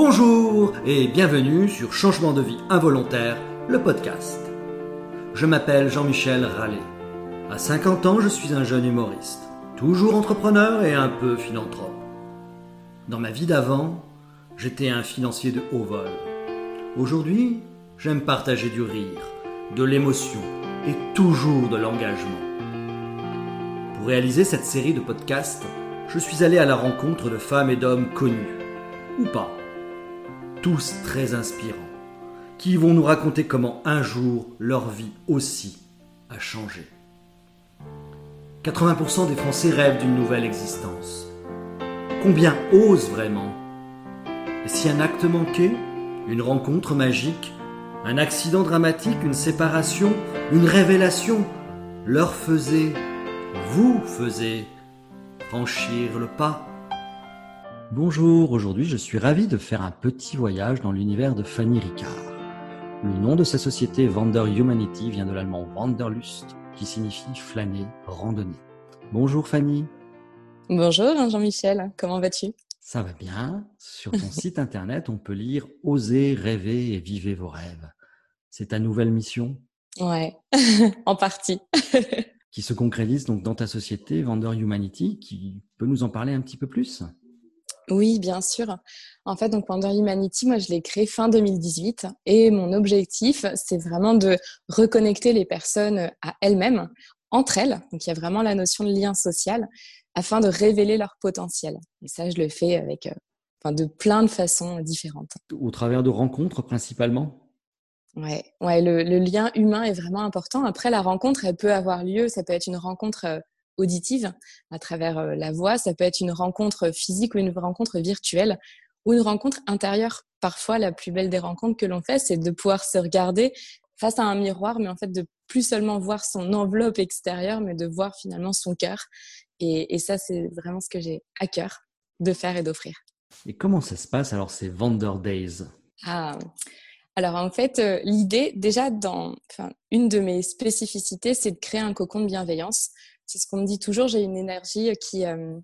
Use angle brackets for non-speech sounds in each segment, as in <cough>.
Bonjour et bienvenue sur Changement de vie involontaire, le podcast. Je m'appelle Jean-Michel Rallet. À 50 ans, je suis un jeune humoriste, toujours entrepreneur et un peu philanthrope. Dans ma vie d'avant, j'étais un financier de haut vol. Aujourd'hui, j'aime partager du rire, de l'émotion et toujours de l'engagement. Pour réaliser cette série de podcasts, je suis allé à la rencontre de femmes et d'hommes connus, ou pas, tous très inspirants, qui vont nous raconter comment un jour leur vie aussi a changé. 80% des Français rêvent d'une nouvelle existence. Combien osent vraiment? Et si un acte manqué, une rencontre magique, un accident dramatique, une séparation, une révélation leur faisait, vous faisait franchir le pas. Bonjour, aujourd'hui je suis ravi de faire un petit voyage dans l'univers de Fanny Ricard. Le nom de sa société Wander Humanity vient de l'allemand Wanderlust, qui signifie flâner, randonner. Bonjour Fanny. Bonjour Jean-Michel, comment vas-tu? Ça va bien. Sur ton <laughs> site internet, on peut lire Osez, rêver et vivez vos rêves. C'est ta nouvelle mission? Ouais, <laughs> en partie. <laughs> qui se concrétise donc dans ta société Vendor Humanity, qui peut nous en parler un petit peu plus? Oui, bien sûr. En fait, donc Wonder Humanity, moi, je l'ai créé fin 2018 et mon objectif, c'est vraiment de reconnecter les personnes à elles-mêmes, entre elles. Donc, il y a vraiment la notion de lien social afin de révéler leur potentiel. Et ça, je le fais avec, euh, enfin, de plein de façons différentes. Au travers de rencontres principalement? Ouais, ouais le, lien humain est vraiment important. Après, la rencontre, elle peut avoir lieu. Ça peut être une rencontre euh, auditive à travers euh, la voix, ça peut être une rencontre physique ou une rencontre virtuelle ou une rencontre intérieure. Parfois, la plus belle des rencontres que l'on fait, c'est de pouvoir se regarder face à un miroir, mais en fait de plus seulement voir son enveloppe extérieure, mais de voir finalement son cœur. Et, et ça, c'est vraiment ce que j'ai à cœur de faire et d'offrir. Et comment ça se passe alors ces Wonder Days? Ah, alors en fait, euh, l'idée, déjà, dans, une de mes spécificités, c'est de créer un cocon de bienveillance. C'est ce qu'on me dit toujours, j'ai une énergie qui, euh,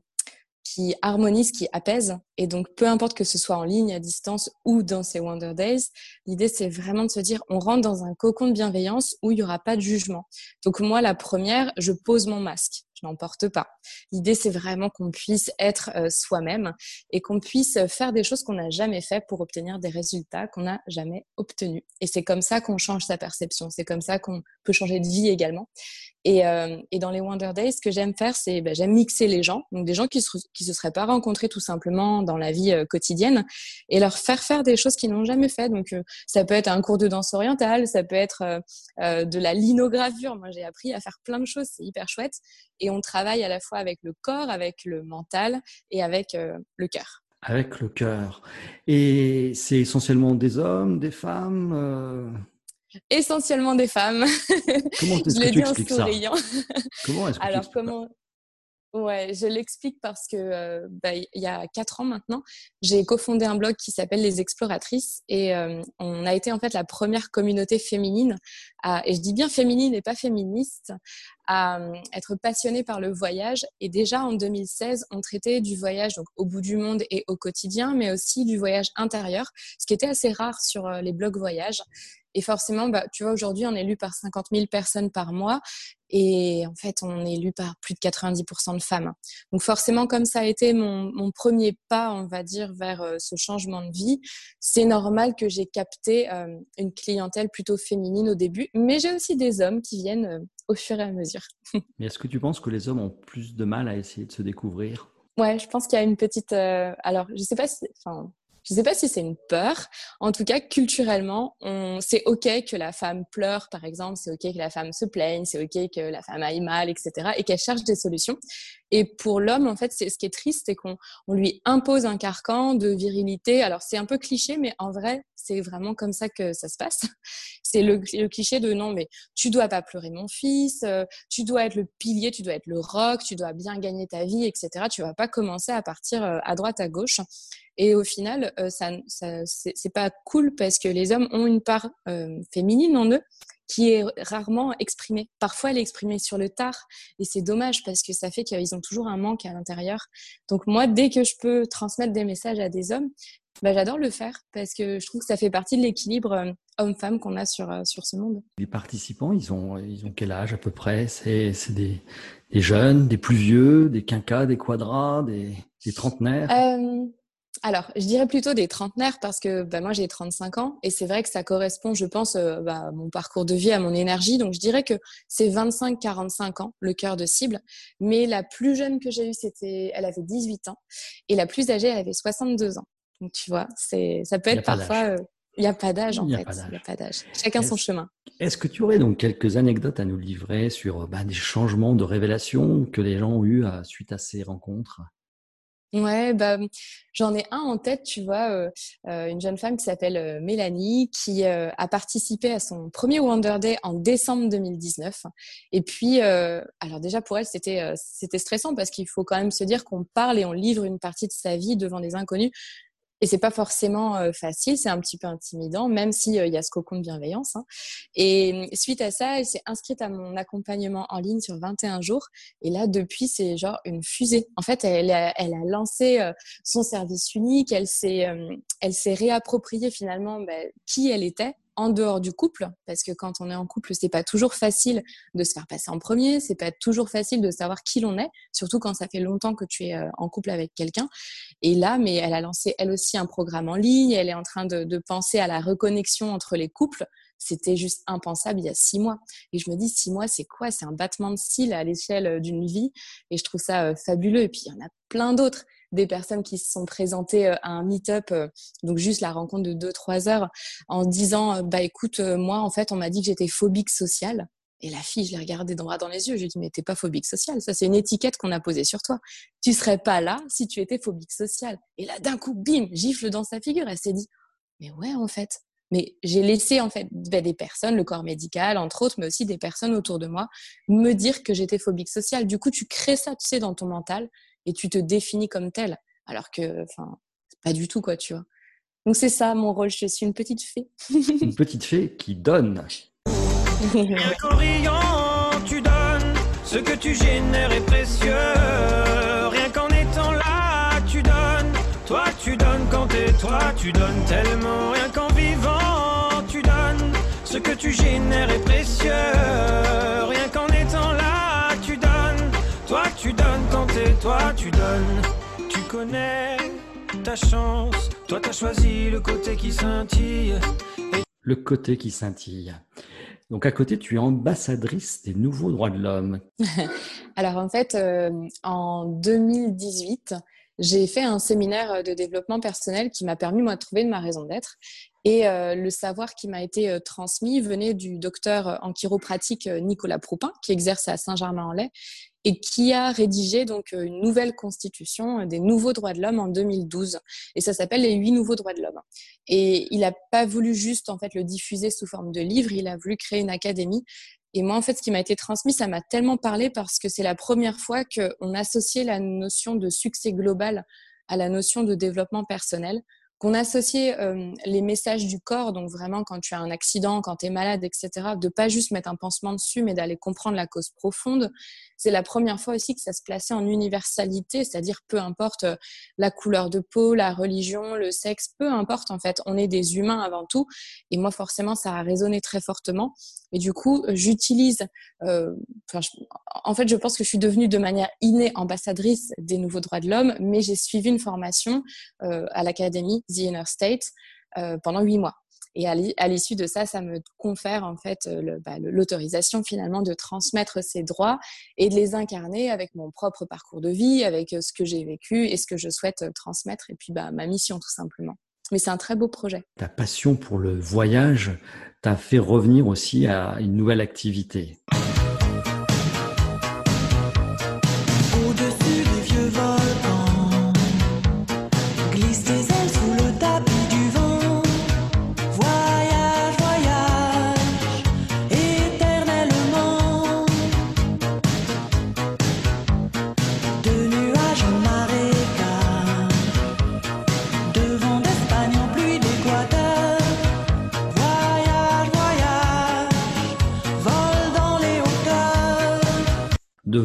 qui harmonise, qui apaise. Et donc, peu importe que ce soit en ligne, à distance ou dans ces Wonder Days, l'idée, c'est vraiment de se dire, on rentre dans un cocon de bienveillance où il n'y aura pas de jugement. Donc, moi, la première, je pose mon masque je n'en porte pas. L'idée, c'est vraiment qu'on puisse être euh, soi-même et qu'on puisse faire des choses qu'on n'a jamais fait pour obtenir des résultats qu'on n'a jamais obtenus. Et c'est comme ça qu'on change sa perception. C'est comme ça qu'on peut changer de vie également. Et, euh, et, dans les Wonder Days, ce que j'aime faire, c'est ben, j'aime mixer les gens, donc des gens qui se, qui se seraient pas rencontrés tout simplement dans la vie euh, quotidienne, et leur faire faire des choses qu'ils n'ont jamais fait. Donc ça peut être un cours de danse orientale, ça peut être de la linogravure. Moi, j'ai appris à faire plein de choses, c'est hyper chouette et on travaille à la fois avec le corps, avec le mental et avec euh, le cœur. Avec le cœur. Et c'est essentiellement des hommes, des femmes euh? Essentiellement des femmes. <laughs> <laughs> Comment est-ce que tu expliques ça Comment est-ce que Alors, comment... Ouais, je l'explique parce que euh, bah, il y a quatre ans maintenant, j'ai cofondé un blog qui s'appelle Les Exploratrices et euh, on a été en fait la première communauté féminine à, et je dis bien féminine et pas féministe, à euh, être passionnée par le voyage. Et déjà en 2016, on traitait du voyage donc au bout du monde et au quotidien, mais aussi du voyage intérieur, ce qui était assez rare sur les blogs voyage. Et forcément, bah, tu vois, aujourd'hui, on est lu par 50 000 personnes par mois. Et en fait, on est lu par plus de 90% de femmes. Donc forcément, comme ça a été mon, mon premier pas, on va dire, vers euh, ce changement de vie, c'est normal que j'ai capté euh, une clientèle plutôt féminine au début. Mais j'ai aussi des hommes qui viennent euh, au fur et à mesure. <laughs> Mais est-ce que tu penses que les hommes ont plus de mal à essayer de se découvrir? Ouais, je pense qu'il y a une petite. alors, je sais pas si. Enfin, je ne sais pas si c'est une peur. En tout cas, culturellement, c'est OK que la femme pleure, par exemple. C'est OK que la femme se plaigne. C'est OK que la femme aille mal, etc. Et qu'elle cherche des solutions. Et pour l'homme, en fait, c'est ce qui est triste, c'est qu'on lui impose un carcan de virilité. Alors, c'est un peu cliché, mais en vrai, c'est vraiment comme ça que ça se passe. C'est le, cliché de non, mais tu dois pas pleurer mon fils, euh, tu dois être le pilier, tu dois être le rock, tu dois bien gagner ta vie, etc. Tu vas pas commencer à partir euh, à droite, à gauche. Et au final, euh, ça, ça c'est pas cool parce que les hommes ont une part euh, féminine en eux qui est rarement exprimée. Parfois, elle est exprimée sur le tard et c'est dommage parce que ça fait qu'ils ont toujours un manque à l'intérieur. Donc moi, dès que je peux transmettre des messages à des hommes, bah, J'adore le faire parce que je trouve que ça fait partie de l'équilibre euh, homme-femme qu'on a sur, sur ce monde. Les participants, ils ont, ils ont quel âge à peu près? C'est des, des, jeunes, des plus vieux, des quinquas, des quadras, des, des trentenaires? Euh, alors, je dirais plutôt des trentenaires parce que bah, moi j'ai 35 ans et c'est vrai que ça correspond, je pense, euh, bah, à mon parcours de vie, à mon énergie. Donc je dirais que c'est 25-45 ans le cœur de cible. Mais la plus jeune que j'ai eue, c'était, elle avait 18 ans et la plus âgée, elle avait 62 ans. Donc tu vois, c'est, ça peut être parfois. Euh, il n'y a pas d'âge en fait. Il n'y a pas d'âge. Chacun son chemin. Est-ce que tu aurais donc quelques anecdotes à nous livrer sur bah, des changements de révélation que les gens ont eu suite à ces rencontres? Ouais, bah, j'en ai un en tête, tu vois, euh, euh, une jeune femme qui s'appelle euh, Mélanie, qui a participé à son premier Wonder Day en décembre 2019. Et puis, alors déjà pour elle, c'était stressant parce qu'il faut quand même se dire qu'on parle et on livre une partie de sa vie devant des inconnus. Et c'est pas forcément euh, facile, c'est un petit peu intimidant, même s'il euh, y a ce cocon de bienveillance. Hein. Et mm, suite à ça, elle s'est inscrite à mon accompagnement en ligne sur 21 jours. Et là, depuis, c'est genre une fusée. En fait, elle a, lancé euh, son service unique, elle s'est, elle réappropriée finalement bah, qui elle était en dehors du couple, parce que quand on est en couple, c'est pas toujours facile de se faire passer en premier, c'est pas toujours facile de savoir qui l'on est, surtout quand ça fait longtemps que tu es euh, en couple avec quelqu'un. Et là, mais elle a lancé elle aussi un programme en ligne, elle est en train de, de penser à la reconnexion entre les couples. C'était juste impensable il y a six mois. Et je me dis, six mois, c'est quoi? C'est un battement de cils à l'échelle euh, d'une vie. Et je trouve ça euh, fabuleux. Et puis, il y en a plein d'autres des personnes qui se sont présentées euh, à un meet-up, euh, donc juste la rencontre de 2-3 heures, en disant Bah écoute, euh, moi en fait, on m'a dit que j'étais phobique sociale. Et la fille, je l'ai regardée droit dans les yeux. Je lui ai dit Mais t'es pas phobique sociale, ça c'est une étiquette qu'on a posée sur toi. Tu serais pas là si tu étais phobique sociale. Et là, d'un coup, bim, gifle dans sa figure. Elle s'est dit Mais ouais, en fait. Mais j'ai laissé en fait bah, des personnes, le corps médical entre autres, mais aussi des personnes autour de moi, me dire que j'étais phobique sociale. Du coup, tu crées ça, tu sais, dans ton mental et tu te définis comme tel. Alors que, enfin, pas du tout, quoi, tu vois. Donc c'est ça mon rôle, je suis une petite fée. une petite fée qui donne. Rien qu'en riant, tu donnes. Ce que tu génères est précieux. Rien qu'en étant là, tu donnes. Toi, tu donnes quand t'es toi, tu donnes tellement. Rien qu'en vivant, tu donnes. Ce que tu génères est précieux. Rien qu'en toi, tu donnes connais ta chance. Toi, t'as choisi le côté qui scintille. Le côté qui scintille. Donc à côté, tu es ambassadrice des nouveaux droits de l'homme. <laughs> Alors en fait, euh, en 2018, j'ai fait un séminaire de développement personnel qui m'a permis moi de trouver ma raison d'être. Et euh, le savoir qui m'a été euh, transmis venait du docteur en chiropratique Nicolas Proupin, qui exerce à Saint-Germain-en-Laye et qui a rédigé donc euh, une nouvelle constitution euh, des nouveaux droits de l'homme en 2012 et ça s'appelle les huit nouveaux droits de l'homme. Et il n'a pas voulu juste en fait le diffuser sous forme de livre il a voulu créer une académie. Et moi en fait ce qui m'a été transmis ça m'a tellement parlé parce que c'est la première fois qu'on associait la notion de succès global à la notion de développement personnel qu'on associait euh, les messages du corps, donc vraiment quand tu as un accident, quand tu es malade, etc., de pas juste mettre un pansement dessus, mais d'aller comprendre la cause profonde c'est la première fois aussi que ça se plaçait en universalité, c'est-à-dire peu importe euh, la couleur de peau, la religion, le sexe, peu importe en fait, on est des humains avant tout. Et moi forcément, ça a résonné très fortement. Et du coup, j'utilise, euh, en fait, je pense que je suis devenue de manière innée ambassadrice des nouveaux droits de l'homme, mais j'ai suivi une formation euh, à l'académie The Inner State pendant huit mois. Et à l'issue de ça, ça me confère en fait euh, bah, l'autorisation finalement de transmettre ces droits et de les incarner avec mon propre parcours de vie, avec euh, ce que j'ai vécu et ce que je souhaite euh, transmettre et puis bah, ma mission tout simplement. Mais c'est un très beau projet. Ta passion pour le voyage t'a fait revenir aussi à une nouvelle activité.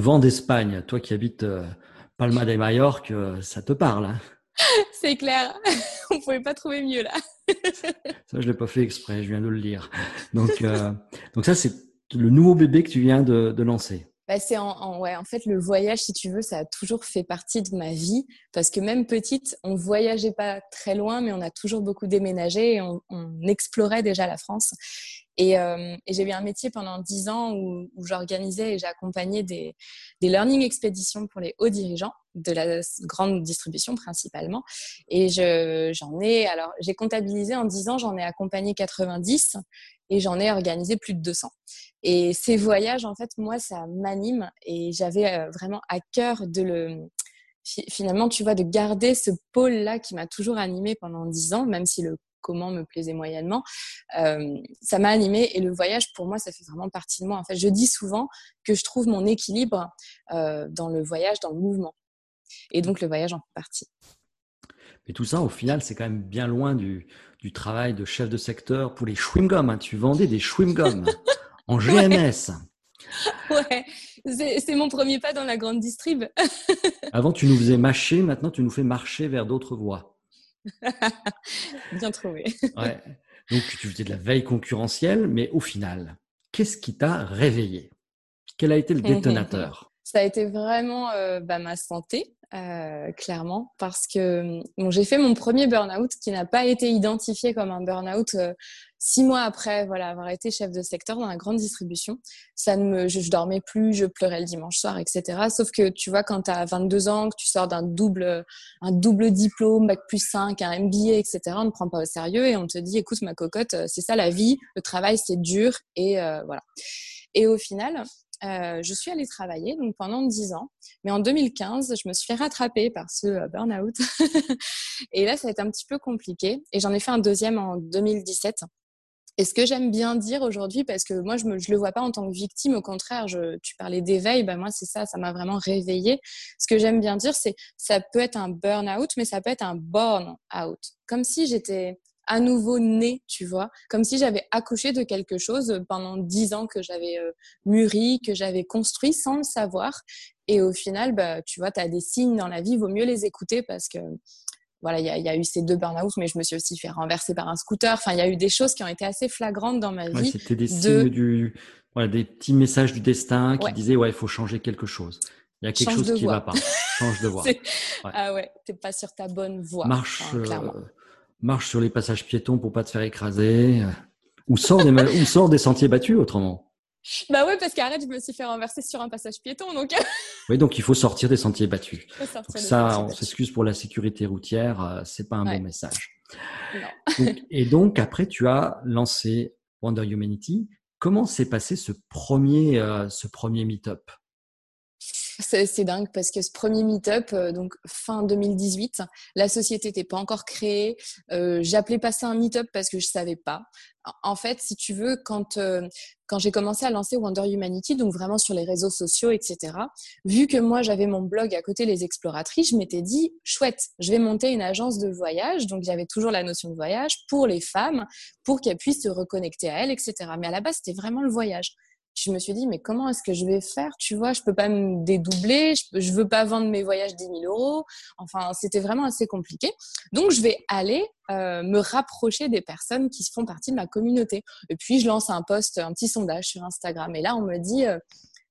Vent d'Espagne. Toi qui habites euh, Palma de Mallorca, euh, ça te parle. Hein? <laughs> C'est clair. <laughs> On ne pouvait pas trouver mieux là. <laughs> ça, je l'ai pas fait exprès. Je viens de le lire. Donc, euh, donc ça, c'est le nouveau bébé que tu viens de, de lancer. Bah, c'est en, ouais, en fait le voyage, si tu veux, ça a toujours fait partie de ma vie parce que même petite, on voyageait pas très loin, mais on a toujours beaucoup déménagé et on, on explorait déjà la France. Et, euh, j'ai eu un métier pendant dix ans où, j'organisais et j'accompagnais des, des learning expéditions pour les hauts dirigeants de la grande distribution principalement. Et je, j'en ai, alors j'ai comptabilisé en dix ans, j'en ai accompagné 90 et j'en ai organisé plus de 200. Et ces voyages, en fait, moi, ça m'anime et j'avais euh, vraiment à cœur de le finalement, tu vois, de garder ce pôle-là qui m'a toujours animé pendant dix ans, même si le comment me plaisait moyennement, euh, ça m'a animé et le voyage pour moi ça fait vraiment partie de moi. En fait, je dis souvent que je trouve mon équilibre euh, dans le voyage, dans le mouvement, et donc le voyage en fait partie. Mais tout ça, au final, c'est quand même bien loin du, du travail de chef de secteur pour les chewing-gums. Hein. Tu vendais des chewing-gums <laughs> en GMS. Ouais, c'est mon premier pas dans la grande distrib. <laughs> Avant, tu nous faisais mâcher, maintenant, tu nous fais marcher vers d'autres voies. <laughs> Bien trouvé. Ouais. Donc, tu faisais de la veille concurrentielle, mais au final, qu'est-ce qui t'a réveillé? Quel a été le détonateur? <laughs> Ça a été vraiment euh, bah, ma santé. Euh, clairement, parce que bon, j'ai fait mon premier burn-out qui n'a pas été identifié comme un burn-out euh, six mois après voilà, avoir été chef de secteur dans la grande distribution. Ça ne me, je, je dormais plus, je pleurais le dimanche soir, etc. Sauf que tu vois, quand tu as 22 ans, que tu sors d'un double, un double diplôme, bac plus 5, un MBA, etc., on ne prend pas au sérieux et on te dit, écoute, ma cocotte, c'est ça la vie, le travail, c'est dur et euh, voilà. Et au final, euh, je suis allée travailler donc pendant 10 ans. Mais en 2015, je me suis fait rattraper par ce euh, burn-out. <laughs> et là, ça a été un petit peu compliqué. Et j'en ai fait un deuxième en 2017. Et ce que j'aime bien dire aujourd'hui, parce que moi, je ne le vois pas en tant que victime, au contraire, je, tu parlais d'éveil, ben moi, c'est ça, ça m'a vraiment réveillée. Ce que j'aime bien dire, c'est ça peut être un burn-out, mais ça peut être un born-out. Comme si j'étais à nouveau né, tu vois, comme si j'avais accouché de quelque chose pendant dix ans que j'avais euh, mûri, que j'avais construit sans le savoir. Et au final, bah, tu vois, tu as des signes dans la vie, vaut mieux les écouter parce que voilà, il y, a eu ces deux burn-out, mais je me suis aussi fait renverser par un scooter. Enfin, il y a eu des choses qui ont été assez flagrantes dans ma vie. C'était des signes du, voilà, des petits messages du destin qui disaient ouais, il faut changer quelque chose. Il y a quelque chose qui ne va pas. Change de <laughs> voie. Ah ouais, t'es pas sur ta bonne voie. Marche. Euh, marche sur les passages piétons pour pas te faire écraser, euh, ou sors des, ou sors des sentiers battus autrement. Bah ouais, parce qu'arrête, je me suis fait renverser sur un passage piéton, donc. <laughs> oui, donc il faut sortir des sentiers battus. ça, on s'excuse pour la sécurité routière, euh, c'est pas un bon message. <laughs> et donc après, tu as lancé Wonder Humanity. Comment s'est passé ce premier, euh, ce premier meet-up? C'est dingue parce que ce premier meet-up, euh, donc fin 2018, la société n'était pas encore créée. Euh, J'appelais pas ça un meet-up parce que je savais pas. En fait, si tu veux, quand euh, quand j'ai commencé à lancer Wonder Humanity, donc vraiment sur les réseaux sociaux, etc. Vu que moi j'avais mon blog à côté les exploratrices, je m'étais dit chouette, je vais monter une agence de voyage. Donc j'avais toujours la notion de voyage pour les femmes, pour qu'elles puissent se reconnecter à elles, etc. Mais à la base, c'était vraiment le voyage je me suis dit, mais comment est-ce que je vais faire Tu vois, je peux pas me dédoubler, je, je veux pas vendre mes voyages 10 000 euros. Enfin, c'était vraiment assez compliqué. Donc, je vais aller euh, me rapprocher des personnes qui font partie de ma communauté. Et puis, je lance un post, un petit sondage sur Instagram. Et là, on me dit, euh,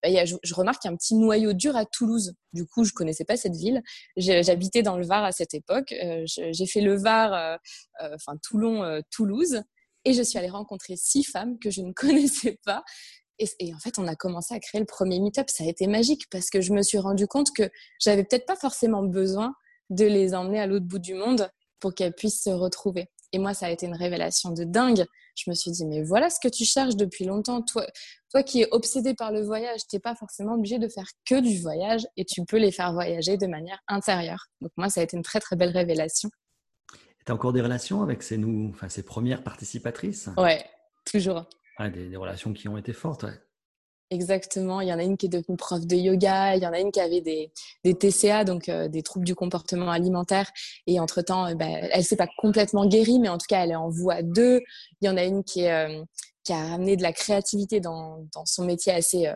bah, je, remarque qu'il y a un petit noyau dur à Toulouse. Du coup, je connaissais pas cette ville. J'habitais dans le Var à cette époque. Euh, j'ai fait le Var, enfin Toulon, Toulouse. Et je suis allée rencontrer six femmes que je ne <laughs> connaissais pas et, en fait, on a commencé à créer le premier meet-up. Ça a été magique parce que je me suis rendu compte que j'avais peut-être pas forcément besoin de les emmener à l'autre bout du monde pour qu'elles puissent se retrouver. Et moi, ça a été une révélation de dingue. Je me suis dit, mais voilà ce que tu cherches depuis longtemps. Toi, toi qui es obsédé par le voyage, tu n'es pas forcément obligé de faire que du voyage et tu peux les faire voyager de manière intérieure. Donc moi, ça a été une très très belle révélation. Tu as encore des relations avec ces, nous, enfin, ces premières participatrices? Ouais, toujours des, relations qui ont été fortes. Exactement. Il y en a une qui est devenue prof de yoga. Il y en a une qui avait des, TCA, donc euh, des troubles du comportement alimentaire. Et entre-temps, euh, bah, elle s'est pas complètement guérie, mais en tout cas, elle est en voie 2. Il y en a une euh, qui a amené de la créativité dans, dans son métier assez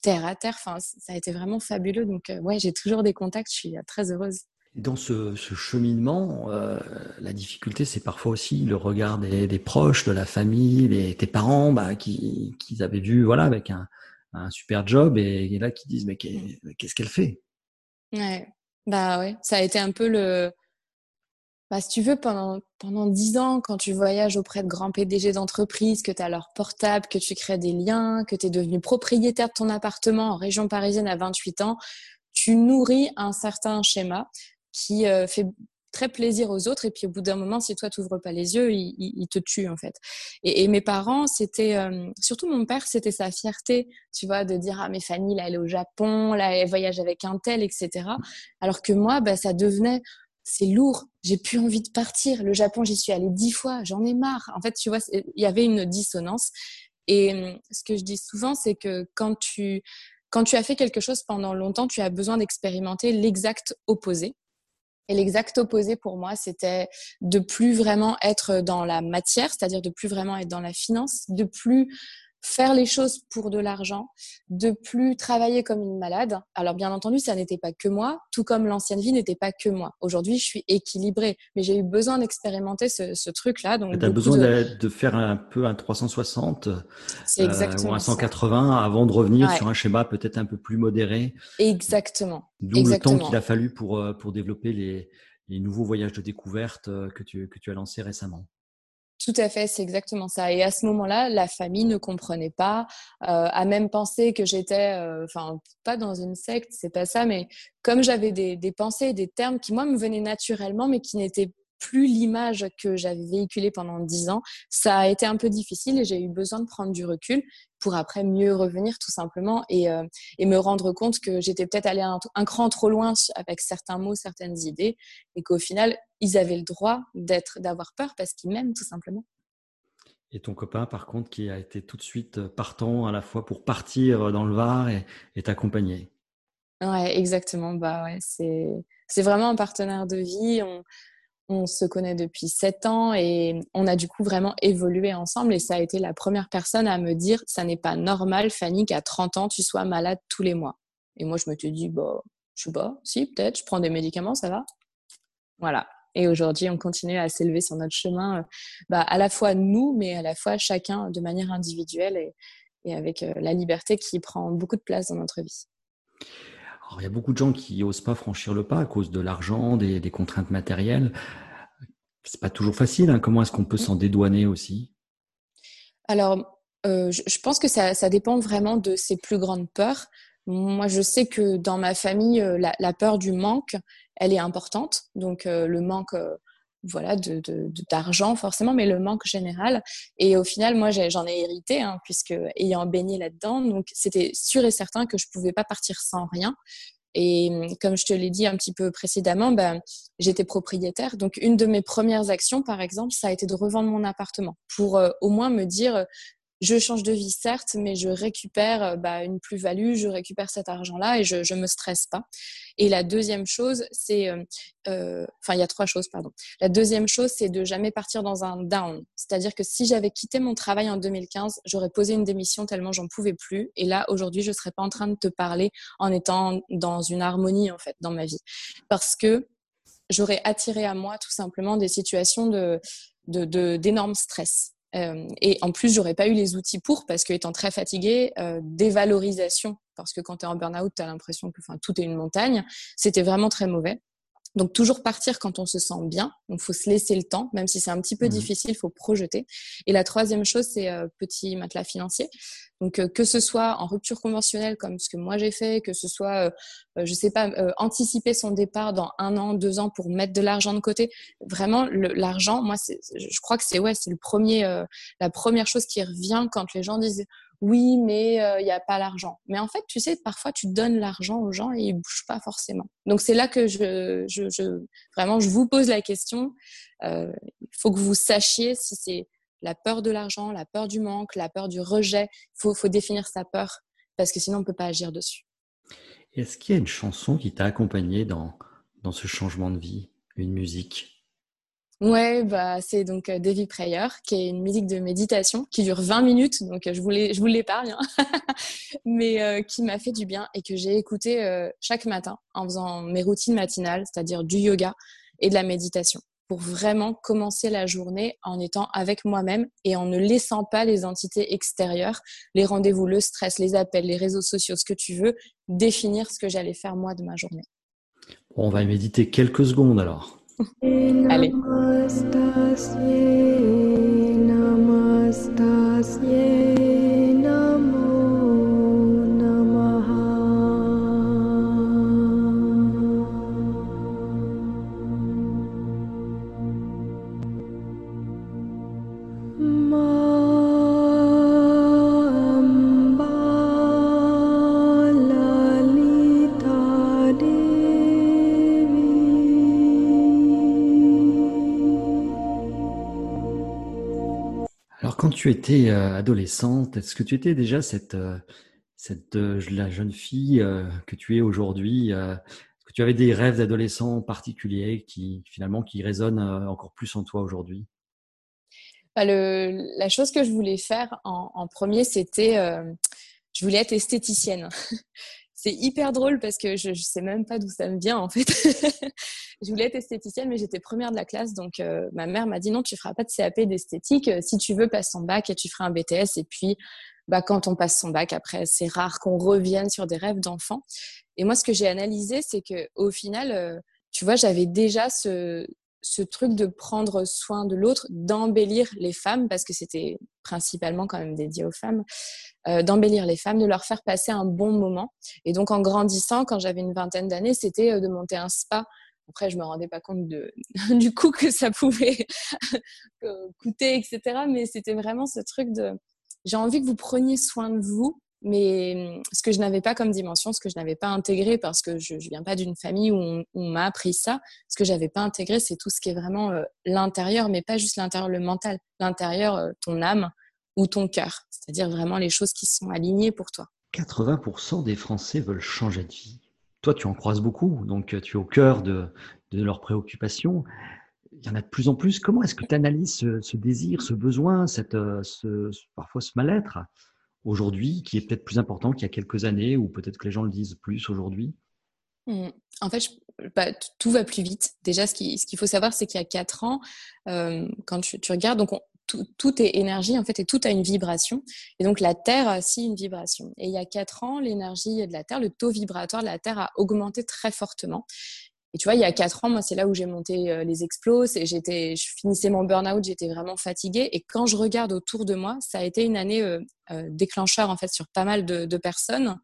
terre à terre. Enfin, ça a été vraiment fabuleux. Donc, ouais, j'ai toujours des contacts. Je suis très heureuse. Dans ce, cheminement, euh, la difficulté, c'est parfois aussi le regard des, proches, de la famille, des, tes parents, bah, qui, qui avaient vu, voilà, avec un, super job et, là qui disent mais mmh. qu'est-ce qu'elle fait? Ouais, bah ouais, ça a été un peu le, bah, si tu veux, pendant, pendant 10 ans, quand tu voyages auprès de grands PDG d'entreprise, que tu as leur portable, que tu crées des liens, que tu es devenu propriétaire de ton appartement en région parisienne à 28 ans, tu nourris un certain schéma qui euh, fait très plaisir aux autres. Et puis au bout d'un moment, si toi, tu n'ouvres pas les yeux, il, te tue en fait. Et, mes parents, c'était, euh, surtout mon père, c'était sa fierté, tu vois, de dire, ah mais Fanny, là, elle est au Japon, là, elle voyage avec un tel, etc. Alors que moi, bah, ça devenait, c'est lourd, j'ai plus envie de partir. Le Japon, j'y suis allée dix fois, j'en ai marre. En fait, tu vois, il y avait une dissonance. Et hum, ce que je dis souvent, c'est que quand tu, quand tu as fait quelque chose pendant longtemps, tu as besoin d'expérimenter l'exact opposé. Et l'exact opposé pour moi, c'était de plus vraiment être dans la matière, c'est-à-dire de plus vraiment être dans la finance, de plus faire les choses pour de l'argent, de plus travailler comme une malade. Alors bien entendu, ça n'était pas que moi, tout comme l'ancienne vie n'était pas que moi. Aujourd'hui, je suis équilibrée, mais j'ai eu besoin d'expérimenter ce, truc-là. Donc, tu as besoin de... faire un peu un 360 euh, ou un 180 avant de revenir sur un schéma peut-être un peu plus modéré. Exactement. D'où le temps qu'il a fallu pour, euh, pour développer les, les nouveaux voyages de découverte euh, que tu, que tu as lancés récemment. Tout à fait, c'est exactement ça. Et à ce moment-là, la famille ne comprenait pas, euh, a même pensé que j'étais, euh, enfin, pas dans une secte, c'est pas ça, mais comme j'avais des, des pensées, des termes qui moi me venaient naturellement, mais qui n'étaient plus l'image que j'avais véhiculée pendant dix ans, ça a été un peu difficile et j'ai eu besoin de prendre du recul pour après mieux revenir tout simplement et, euh, et me rendre compte que j'étais peut-être allée un, un, cran trop loin avec certains mots, certaines idées et qu'au final, ils avaient le droit d'être, d'avoir peur parce qu'ils m'aiment tout simplement. Et ton copain, par contre, qui a été tout de suite partant à la fois pour partir dans le Var et, t'accompagner. Ouais, exactement. Bah ouais, c'est, c'est vraiment un partenaire de vie. On, on se connaît depuis sept ans et on a du coup vraiment évolué ensemble. Et ça a été la première personne à me dire ça n'est pas normal, Fanny, qu'à 30 ans, tu sois malade tous les mois. Et moi, je me suis dit, bah, je sais pas, si, peut-être, je prends des médicaments, ça va. Voilà. Et aujourd'hui, on continue à s'élever sur notre chemin, euh, bah, à la fois nous, mais à la fois chacun de manière individuelle et, avec euh, la liberté qui prend beaucoup de place dans notre vie. Alors, il y a beaucoup de gens qui n'osent pas franchir le pas à cause de l'argent, des, contraintes matérielles. C'est pas toujours facile. Hein. Comment est-ce qu'on peut s'en dédouaner aussi? Alors, euh, je, pense que ça, dépend vraiment de ses plus grandes peurs. Moi, je sais que dans ma famille, euh, la, peur du manque, elle est importante. Donc, euh, le manque voilà, de, d'argent forcément, mais le manque général. Et au final, moi, j'en ai, hérité, hein, puisque ayant baigné là-dedans, donc c'était sûr et certain que je pouvais pas partir sans rien. Et comme je te l'ai dit un petit peu précédemment, ben, j'étais propriétaire. Donc, une de mes premières actions, par exemple, ça a été de revendre mon appartement pour euh, au moins me dire, je change de vie certes, mais je récupère euh, bah, une plus-value, je récupère cet argent-là et je ne me stresse pas. Et la deuxième chose, c'est, euh, euh, enfin il y a trois choses, pardon. La deuxième chose, c'est de jamais partir dans un down. C'est-à-dire que si j'avais quitté mon travail en 2015, j'aurais posé une démission tellement j'en pouvais plus. Et là, aujourd'hui, je serais pas en train de te parler en étant dans une harmonie en fait dans ma vie, parce que j'aurais attiré à moi tout simplement des situations de, stress. Euh, et en plus, j'aurais pas eu les outils pour parce que étant très fatiguée, euh, dévalorisation parce que quand tu es en burn-out, tu as l'impression que tout est une montagne. C'était vraiment très mauvais. Donc toujours partir quand on se sent bien. Donc faut se laisser le temps, même si c'est un petit peu mmh difficile, il faut projeter. Et la troisième chose, c'est euh, petit matelas financier. Donc euh, que ce soit en rupture conventionnelle comme ce que moi j'ai fait, que ce soit, euh, je sais pas, anticiper son départ dans un an, deux ans pour mettre de l'argent de côté. Vraiment l'argent, moi je crois que c'est ouais, c'est le premier, la première chose qui revient quand les gens disent oui, mais euh, il n'y a pas l'argent. Mais en fait, tu sais, parfois tu donnes l'argent aux gens et ils bougent pas forcément. Donc c'est là que je, vraiment, je vous pose la question. Euh, il faut que vous sachiez si c'est la peur de l'argent, la peur du manque, la peur du rejet. Il faut, faut définir sa peur parce que sinon on ne peut pas agir dessus. Est-ce qu'il y a une chanson qui t'a accompagné dans, dans ce changement de vie, une musique? Ouais, bah, c'est donc euh, Devi Prayer, qui est une musique de méditation qui dure 20 minutes, donc euh, je, vous l'épargne, hein. <laughs> mais euh, qui m'a fait du bien et que j'ai écouté chaque matin en faisant mes routines matinales, c'est-à-dire du yoga et de la méditation, pour vraiment commencer la journée en étant avec moi-même et en ne laissant pas les entités extérieures, les rendez-vous, le stress, les appels, les réseaux sociaux, ce que tu veux, définir ce que j'allais faire moi de ma journée. on va méditer quelques secondes alors. Dale. Namastasye, namastasye. Allez. tu étais euh, adolescente, est-ce que tu étais déjà cette, euh, cette euh, la jeune fille que tu es aujourd'hui Est-ce que tu avais des rêves d'adolescent particuliers qui finalement qui résonnent encore plus en toi aujourd'hui? Bah, La chose que je voulais faire en, premier, c'était je voulais être esthéticienne. C'est hyper drôle parce que je sais même pas d'où ça me vient en fait. <laughs> je voulais être esthéticienne, mais j'étais première de la classe. Donc, euh, ma mère m'a dit non, tu feras pas de CAP d'esthétique. Euh, si tu veux, passe ton bac et tu feras un BTS. Et puis, bah, quand on passe son bac, après, c'est rare qu'on revienne sur des rêves d'enfant. Et moi, ce que j'ai analysé, c'est que au final, euh, tu vois, j'avais déjà ce, ce truc de prendre soin de l'autre, d'embellir les femmes, parce que c'était principalement quand même dédié aux femmes, d'embellir les femmes, de leur faire passer un bon moment. Et donc en grandissant, quand j'avais une vingtaine d'années, c'était de monter un spa après, je me rendais pas compte <laughs> du coût que ça pouvait <laughs> coûter, etc. Mais c'était vraiment ce truc de, j'ai envie que vous preniez soin de vous, mais ce que je n'avais pas comme dimension, ce que je n'avais pas intégré parce que je, ne viens pas d'une famille où on, m'a appris ça, ce que j'avais pas intégré, c'est tout ce qui est vraiment euh, l'intérieur, mais pas juste l'intérieur, le mental, l'intérieur, euh, ton âme ou ton cœur, c'est-à-dire vraiment les choses qui sont alignées pour toi. 80% des Français veulent changer de vie toi, tu en croises beaucoup, donc euh, tu es au cœur de, leurs préoccupations. Il y en a de plus en plus. Comment est-ce que tu analyses ce, désir, ce besoin, cette, ce, parfois ce mal-être? Aujourd'hui, qui est peut-être plus important qu'il y a quelques années, ou peut-être que les gens le disent plus aujourd'hui? Mmh. En fait, bah, tout va plus vite. Déjà, ce qu'il faut savoir, c'est qu'il y a quatre ans, euh, quand tu, regardes, donc tout, est énergie en fait et tout a une vibration. Et donc la Terre a aussi une vibration. Et il y a quatre ans, l'énergie de la Terre, le taux vibratoire de la Terre a augmenté très fortement. Et tu vois, il y a quatre ans, moi, c'est là où j'ai monté euh, les explos. Et j'étais, je finissais mon burn-out, j'étais vraiment fatiguée. Et quand je regarde autour de moi, ça a été une année euh, euh, déclencheur en fait sur pas mal de, personnes.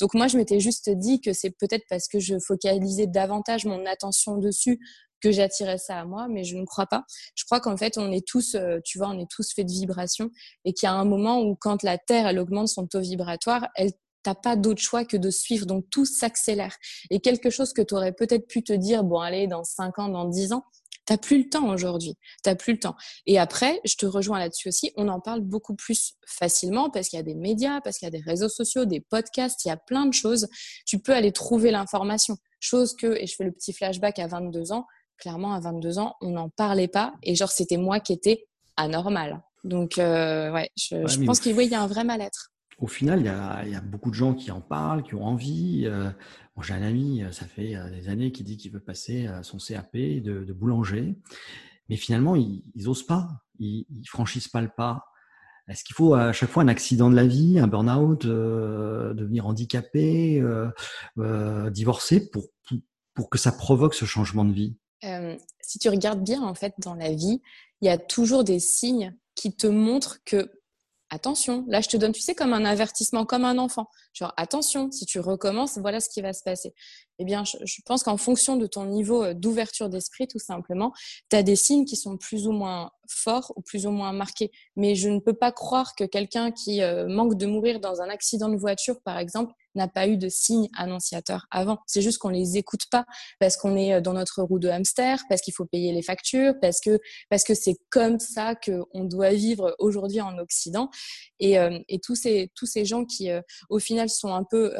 Donc moi, je m'étais juste dit que c'est peut-être parce que je focalisais davantage mon attention dessus que j'attirais ça à moi, mais je ne crois pas. Je crois qu'en fait, on est tous, tu vois, on est tous faits de vibrations et qu'il y a un moment où quand la Terre, elle augmente son taux vibratoire, elle t'as pas d'autre choix que de suivre. Donc tout s'accélère. Et quelque chose que tu aurais peut-être pu te dire, bon allez, dans 5 ans, dans 10 ans, T'as plus le temps aujourd'hui. T'as plus le temps. Et après, je te rejoins là-dessus aussi. On en parle beaucoup plus facilement parce qu'il y a des médias, parce qu'il y a des réseaux sociaux, des podcasts, il y a plein de choses. Tu peux aller trouver l'information. Chose que, et je fais le petit flashback à 22 ans, clairement, à 22 ans, on n'en parlait pas. Et genre, c'était moi qui étais anormal. Donc, euh, ouais, je, pense qu'il y a un vrai mal-être. Au final, il y, a, beaucoup de gens qui en parlent, qui ont envie. Euh, j'ai un ami, euh, ça fait des années, qui dit qu'il veut passer son CAP de, boulanger. Mais finalement, ils n'osent pas. Ils, ne franchissent pas le pas. Est-ce qu'il faut à chaque fois un accident de la vie, un burn-out, devenir handicapé, divorcer pour, pour que ça provoque ce changement de vie? Si tu regardes bien en fait dans la vie, il y a toujours des signes qui te montrent que attention, là je te donne, tu sais, comme un avertissement, comme un enfant. Genre attention, si tu recommences, voilà ce qui va se passer. Eh bien, je, pense qu'en fonction de ton niveau euh, d'ouverture d'esprit, tout simplement, tu as des signes qui sont plus ou moins forts ou plus ou moins marqués. Mais je ne peux pas croire que quelqu'un qui euh, manque de mourir dans un accident de voiture, par exemple, n'a pas eu de signes annonciateurs avant. C'est juste qu'on les écoute pas parce qu'on est euh, dans notre roue de hamster, parce qu'il faut payer les factures, parce que parce que c'est comme ça que on doit vivre aujourd'hui en Occident. Et, et tous ces tous ces gens qui, au final, sont un peu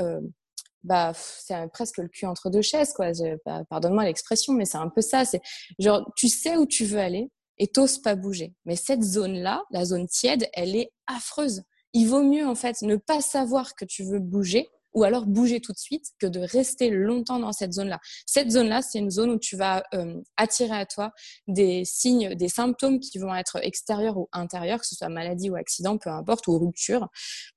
bah c'est presque le cul entre deux chaises quoi. Bah, pardonne-moi l'expression, mais c'est un peu ça. C'est genre tu sais où tu veux aller et t'oses pas bouger. Mais cette zone là, la zone tiède, elle est affreuse. Il vaut mieux en fait ne pas savoir que tu veux bouger ou alors bouger tout de suite que de rester longtemps dans cette zone-là. Cette zone-là, c'est une zone où tu vas euh, attirer à toi des signes, des symptômes qui vont être extérieurs ou intérieurs, que ce soit maladie ou accident, peu importe, ou rupture,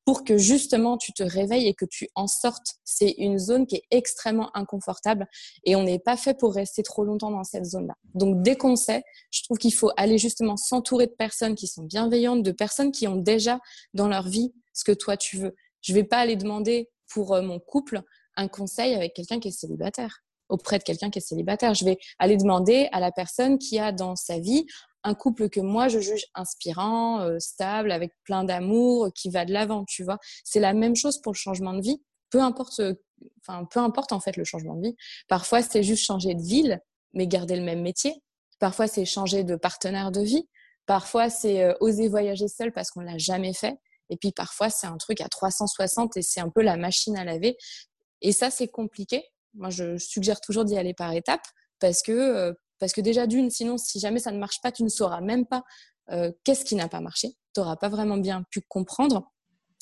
pour que justement tu te réveilles et que tu en sortes. C'est une zone qui est extrêmement inconfortable et on n'est pas fait pour rester trop longtemps dans cette zone-là. Donc dès qu'on sait, je trouve qu'il faut aller justement s'entourer de personnes qui sont bienveillantes, de personnes qui ont déjà dans leur vie ce que toi tu veux. Je vais pas aller demander pour euh, mon couple un conseil avec quelqu'un qui est célibataire, auprès de quelqu'un qui est célibataire. Je vais aller demander à la personne qui a dans sa vie un couple que moi je juge inspirant, euh, stable, avec plein d'amour, qui va de l'avant, tu vois. C'est la même chose pour le changement de vie. Peu importe, euh, enfin peu importe en fait le changement de vie. Parfois c'est juste changer de ville, mais garder le même métier. Parfois c'est changer de partenaire de vie. Parfois c'est oser voyager seul parce qu'on l'a jamais fait. Et puis parfois, c'est un truc à 360 et c'est un peu la machine à laver. Et ça, c'est compliqué. Moi, je suggère toujours d'y aller par étapes parce que, euh, parce que déjà d'une, sinon, si jamais ça ne marche pas, tu ne sauras même pas euh, qu'est-ce qui n'a pas marché. Tu n'auras pas vraiment bien pu comprendre.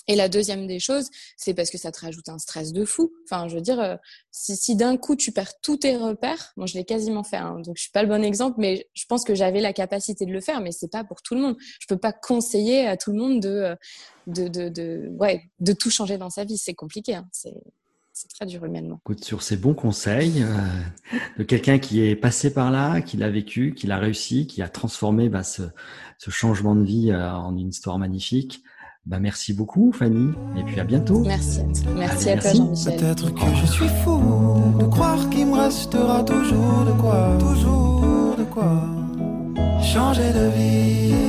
Et la deuxième des choses, c'est parce que ça te rajoute un stress de fou. Enfin, je veux dire, euh, si, d'un coup tu perds tous tes repères, moi je l'ai quasiment fait, hein, donc je suis pas le bon exemple, mais je pense que j'avais la capacité de le faire, mais c'est pas pour tout le monde. Je peux pas conseiller à tout le monde de, euh, de, de, ouais, de tout changer dans sa vie. C'est compliqué. Hein. C'est très dur humainement. Écoute, sur ces bons conseils euh, de quelqu'un qui est passé par là, qui l'a vécu, qui l'a réussi, qui a transformé bah, ce, changement de vie en une histoire magnifique. Bah, merci beaucoup, Fanny, et puis à bientôt. Merci à toi. Merci à toi, Jean-Michel. Peut-être que je suis fou de croire qu'il me restera toujours de quoi, toujours de quoi changer de vie.